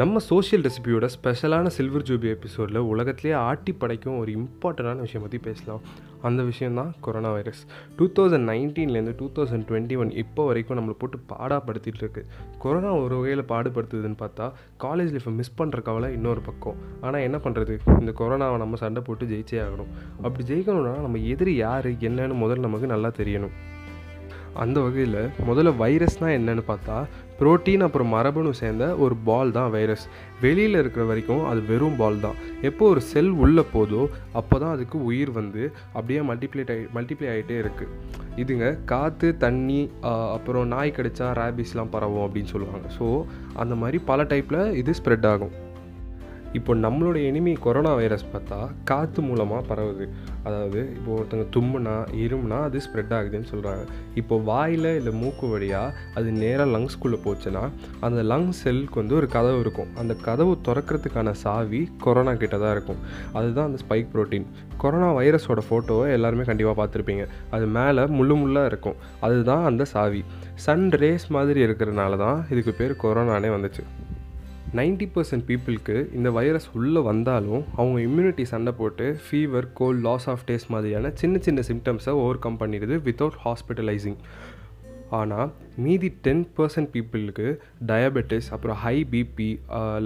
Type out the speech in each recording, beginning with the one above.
நம்ம சோஷியல் ரெசிபியோட ஸ்பெஷலான சில்வர் ஜூபி எபிசோடில் உலகத்திலேயே ஆட்டி படைக்கும் ஒரு இம்பார்ட்டண்டான விஷயம் பற்றி பேசலாம். அந்த விஷயந்தான் கொரோனா வைரஸ் டூ தௌசண்ட் நைன்டீன்லேருந்து டூ தௌசண்ட் டுவெண்ட்டி ஒன் இப்போ வரைக்கும் நம்மளை போட்டு பாடாப்படுத்திட்டு இருக்கு. கொரோனா ஒரு வகையில் பாடுபடுத்துதுன்னு பார்த்தா காலேஜ் லைஃப்பை மிஸ் பண்ணுற கவலை இன்னொரு பக்கம். ஆனால் என்ன பண்ணுறது இந்த கொரோனாவை நம்ம சண்டை போட்டு ஜெயிச்சே ஆகணும். அப்படி ஜெயிக்கணும்னா நம்ம எதிரி யார்? என்னன்னு முதல்ல நமக்கு நல்லா தெரியணும். அந்த வகையில் முதல்ல வைரஸ்னால் என்னென்னு பார்த்தா ப்ரோட்டீன் அப்புறம் மரபணு சேர்ந்த ஒரு பால் தான் வைரஸ். வெளியில் இருக்கிற வரைக்கும் அது வெறும் பால் தான். எப்போ ஒரு செல் உள்ளே போதோ அப்போ தான் அதுக்கு உயிர் வந்து அப்படியே மல்டிப்ளேட் ஆகி மல்டிப்ளை ஆகிட்டே இருக்குது இதுங்க காற்று தண்ணி அப்புறம் நாய் கடிச்சா ரேபிஸ்லாம் பரவும் அப்படின்னு சொல்லுவாங்க. ஸோ அந்த மாதிரி பல டைப்பில் இது ஸ்ப்ரெட் ஆகும். இப்போ நம்மளோட எனிமி கொரோனா வைரஸ் பார்த்தா காற்று மூலமாக பரவுது. அதாவது இப்போ ஒருத்தங்க தும்முனா இருமுனா அது ஸ்ப்ரெட் ஆகுதுன்னு சொல்கிறாங்க இப்போ வாயில் இல்லை மூக்கு வழியாக அது நேராக லங்ஸ்குள்ளே போச்சுன்னா அந்த லங்ஸ் செல்லுக்கு வந்து ஒரு கதவு இருக்கும். அந்த கதவு திறக்கிறதுக்கான சாவி கொரோனா கிட்ட தான் இருக்கும். அதுதான் அந்த ஸ்பைக் புரோட்டீன் கொரோனா வைரஸோட ஃபோட்டோவை எல்லாருமே கண்டிப்பாக பார்த்துருப்பீங்க. அது மேலே முள்ளு முள்ளாக இருக்கும். அதுதான் அந்த சாவி. சன் ரேஸ் மாதிரி இருக்கிறதுனால தான் இதுக்கு பேர் கொரோனானே வந்துச்சு. நைன்டி பர்சன்ட் பீப்புளுக்கு இந்த வைரஸ் உள்ளே வந்தாலும் அவங்க இம்யூனிட்டி சண்டை போட்டு fever cold loss of taste மாதிரியான சின்ன சின்ன சிம்டம்ஸை ஓவர் கம் பண்ணிடுது வித்தவுட் ஹாஸ்பிட்டலைசிங் ஆனால் மீதி டென் பர்சன்ட் பீப்புளுக்கு டயபெட்டிஸ் அப்புறம் ஹை பிபி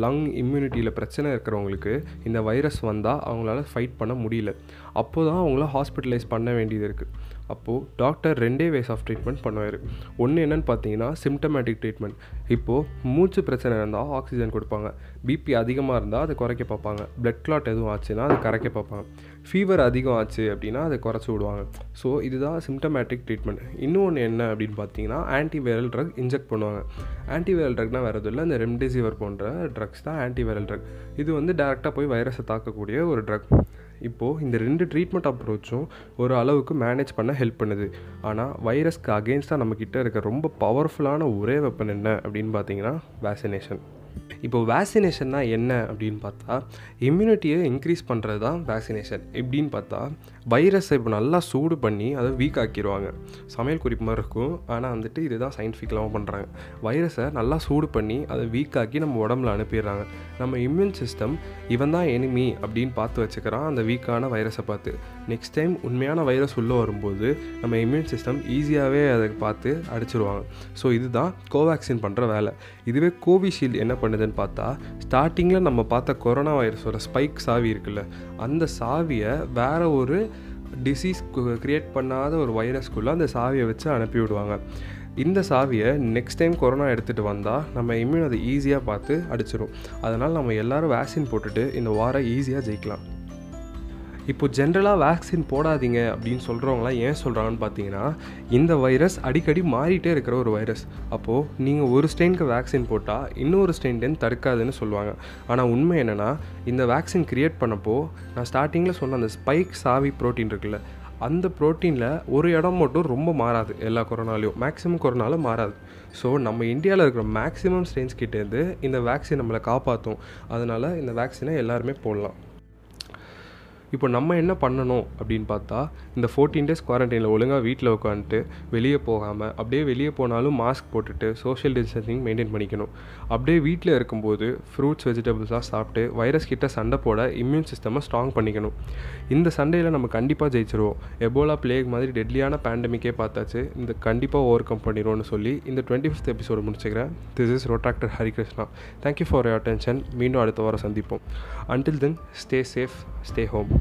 லங் இம்யூனிட்டியில் பிரச்சனை இருக்கிறவங்களுக்கு இந்த வைரஸ் வந்தால் அவங்களால ஃபைட் பண்ண முடியல. அப்போ தான் அவங்கள ஹாஸ்பிட்டலைஸ் பண்ண வேண்டியது இருக்குது அப்போது டாக்டர் ரெண்டே வேஸ் ஆஃப் ட்ரீட்மெண்ட் பண்ணுவார். ஒன்று என்னன்னு பார்த்தீங்கன்னா சிம்டமேட்டிக் ட்ரீட்மெண்ட் இப்போது மூச்சு பிரச்சனை இருந்தால் ஆக்சிஜன் கொடுப்பாங்க. பிபி அதிகமாக இருந்தால் அதை குறைக்க பார்ப்பாங்க. பிளட் கிளாட் எதுவும் ஆச்சுன்னா அதை கரைக்க பார்ப்பாங்க. ஃபீவர் அதிகம் ஆச்சு அப்படின்னா அதை குறைச்சி விடுவாங்க. ஸோ இதுதான் சிம்டமேட்டிக் ட்ரீட்மெண்ட் இன்னொன்று என்ன அப்படின்னு பார்த்தீங்கன்னா ஆன்டிவைரல் ட்ரக் இன்ஜெக்ட் பண்ணுவாங்க. ஆன்டிவைரல் ட்ரக்னால் வேறு எதுவும் இல்லை. இந்த ரெம்டெசிவர் போன்ற ட்ரக்ஸ் தான் ஆன்டிவைரல் ட்ரக் இது வந்து டேரெக்டாக போய் வைரஸை தாக்கக்கூடிய ஒரு ட்ரக் இப்போது இந்த ரெண்டு ட்ரீட்மெண்ட் அப்ரோச்சும் ஒரு அளவுக்கு மேனேஜ் பண்ண ஹெல்ப் பண்ணுது. ஆனால் வைரஸ்க்கு அகேன்ஸ்டாக நம்மக்கிட்ட இருக்க ரொம்ப பவர்ஃபுல்லான ஒரே வெப்பன் என்ன அப்படின்னு பார்த்தீங்கன்னா வேக்சினேஷன் இப்போ வேக்சினேஷன்னா என்ன அப்படின்னு பார்த்தா இம்யூனிட்டியை இன்க்ரீஸ் பண்ணுறது தான் வேக்சினேஷன் எப்படின்னு பார்த்தா வைரஸை இப்போ நல்லா சூடு பண்ணி அதை வீக் ஆக்கிடுவாங்க சமையல் குறிப்பு மாதிரி இருக்கும் ஆனால் வந்துட்டு இதுதான் சயின்டிஃபிக்கலாகவும் பண்ணுறாங்க வைரஸை நல்லா சூடு பண்ணி அதை வீக் ஆக்கி நம்ம உடம்புல அனுப்பிடுறாங்க. நம்ம இம்யூன் சிஸ்டம் இவன் தான் எனிமி அப்படின்னு பார்த்து வச்சுக்கிறான் அந்த வீக்கான வைரஸை பார்த்து. நெக்ஸ்ட் டைம் உண்மையான வைரஸ் உள்ளே வரும்போது நம்ம இம்யூன் சிஸ்டம் ஈஸியாகவே அதை பார்த்து அடிச்சிருவாங்க. ஸோ இதுதான் கோவேக்சின் பண்ணுற வேலை. இதுவே கோவிஷீல்டு என்ன பண்ணுது பண்ணுதுன்னு பார்த்தா ஸ்டார்டிங்கில் நம்ம பார்த்த கொரோனா வைரஸோட ஸ்பைக் சாவி இருக்குல்ல அந்த சாவியை வேறு ஒரு டிசீஸ் க்ரியேட் பண்ணாத ஒரு வைரஸ்க்குள்ளே அந்த சாவியை வச்சு அனுப்பி விடுவாங்க. இந்த சாவியை நெக்ஸ்ட் டைம் கொரோனா எடுத்துகிட்டு வந்தால் நம்ம இம்யூன் அதை ஈஸியாக பார்த்து அடிச்சிடும் அதனால் நம்ம எல்லாரும் வேக்சின் போட்டுட்டு இந்த வாரம் ஈஸியாக ஜெயிக்கலாம். இப்போ ஜென்ரலாக வேக்சின் போடாதீங்க அப்படின்னு சொல்கிறவங்களாம் ஏன் சொல்கிறாங்கன்னு பார்த்தீங்கன்னா இந்த வைரஸ் அடிக்கடி மாறிட்டே இருக்கிற ஒரு வைரஸ் அப்போது நீங்கள் ஒரு ஸ்டெயினுக்கு வேக்சின் போட்டால் இன்னொரு ஸ்டெயின்லேருந்து தடுக்காதுன்னு சொல்லுவாங்க. ஆனால் உண்மை என்னென்னா இந்த வேக்சின் கிரியேட் பண்ணப்போ நான் ஸ்டார்டிங்கில் சொன்ன அந்த ஸ்பைக் சாவி ப்ரோட்டீன் இருக்குல்ல அந்த ப்ரோட்டீனில் ஒரு இடம் மட்டும் ரொம்ப மாறாது. எல்லா கொரோனாலையும். மேக்ஸிமம் கொரோனாலும் மாறாது. ஸோ நம்ம இந்தியாவில் இருக்கிற மேக்ஸிமம் ஸ்ட்ரெயின்ஸ் கிட்டேருந்து இந்த வேக்சின் நம்மளை காப்பாற்றும் அதனால் இந்த வேக்சினை எல்லாருமே போடலாம். இப்போ நம்ம என்ன பண்ணணும் அப்படின்னு பார்த்தா இந்த ஃபோர்டீன் டேஸ் குவாரண்டைனில் ஒழுங்காக வீட்டில் உட்காந்துட்டு வெளியே போகாமல் அப்படியே வெளியே போனாலும் மாஸ்க் போட்டுட்டு சோஷியல் டிஸ்டன்சிங் மெயின்டைன் பண்ணிக்கணும். அப்படியே வீட்டில் இருக்கும்போது ஃப்ரூட்ஸ் வெஜிடபிள்ஸாக சாப்பிட்டு வைரஸ் கிட்ட சண்டை போட இம்யூன் சிஸ்டமை ஸ்ட்ராங் பண்ணிக்கணும். இந்த சண்டையில் நம்ம கண்டிப்பாக ஜெயிச்சிருவோம். எபோலா பிளேக் மாதிரி டெட்லியான பேண்டமிக்கே பார்த்தாச்சு. இந்த கண்டிப்பாக ஓவர் கம் பண்ணிடுவோம்னு சொல்லி இந்த டுவெண்ட்டி ஃபிஃப்த் எபிசோடு முடிச்சுக்கிறேன் this is rotaractor Harikrishna thank you for your attention மீண்டும் அடுத்த வாரம் சந்திப்போம். Until then stay safe stay home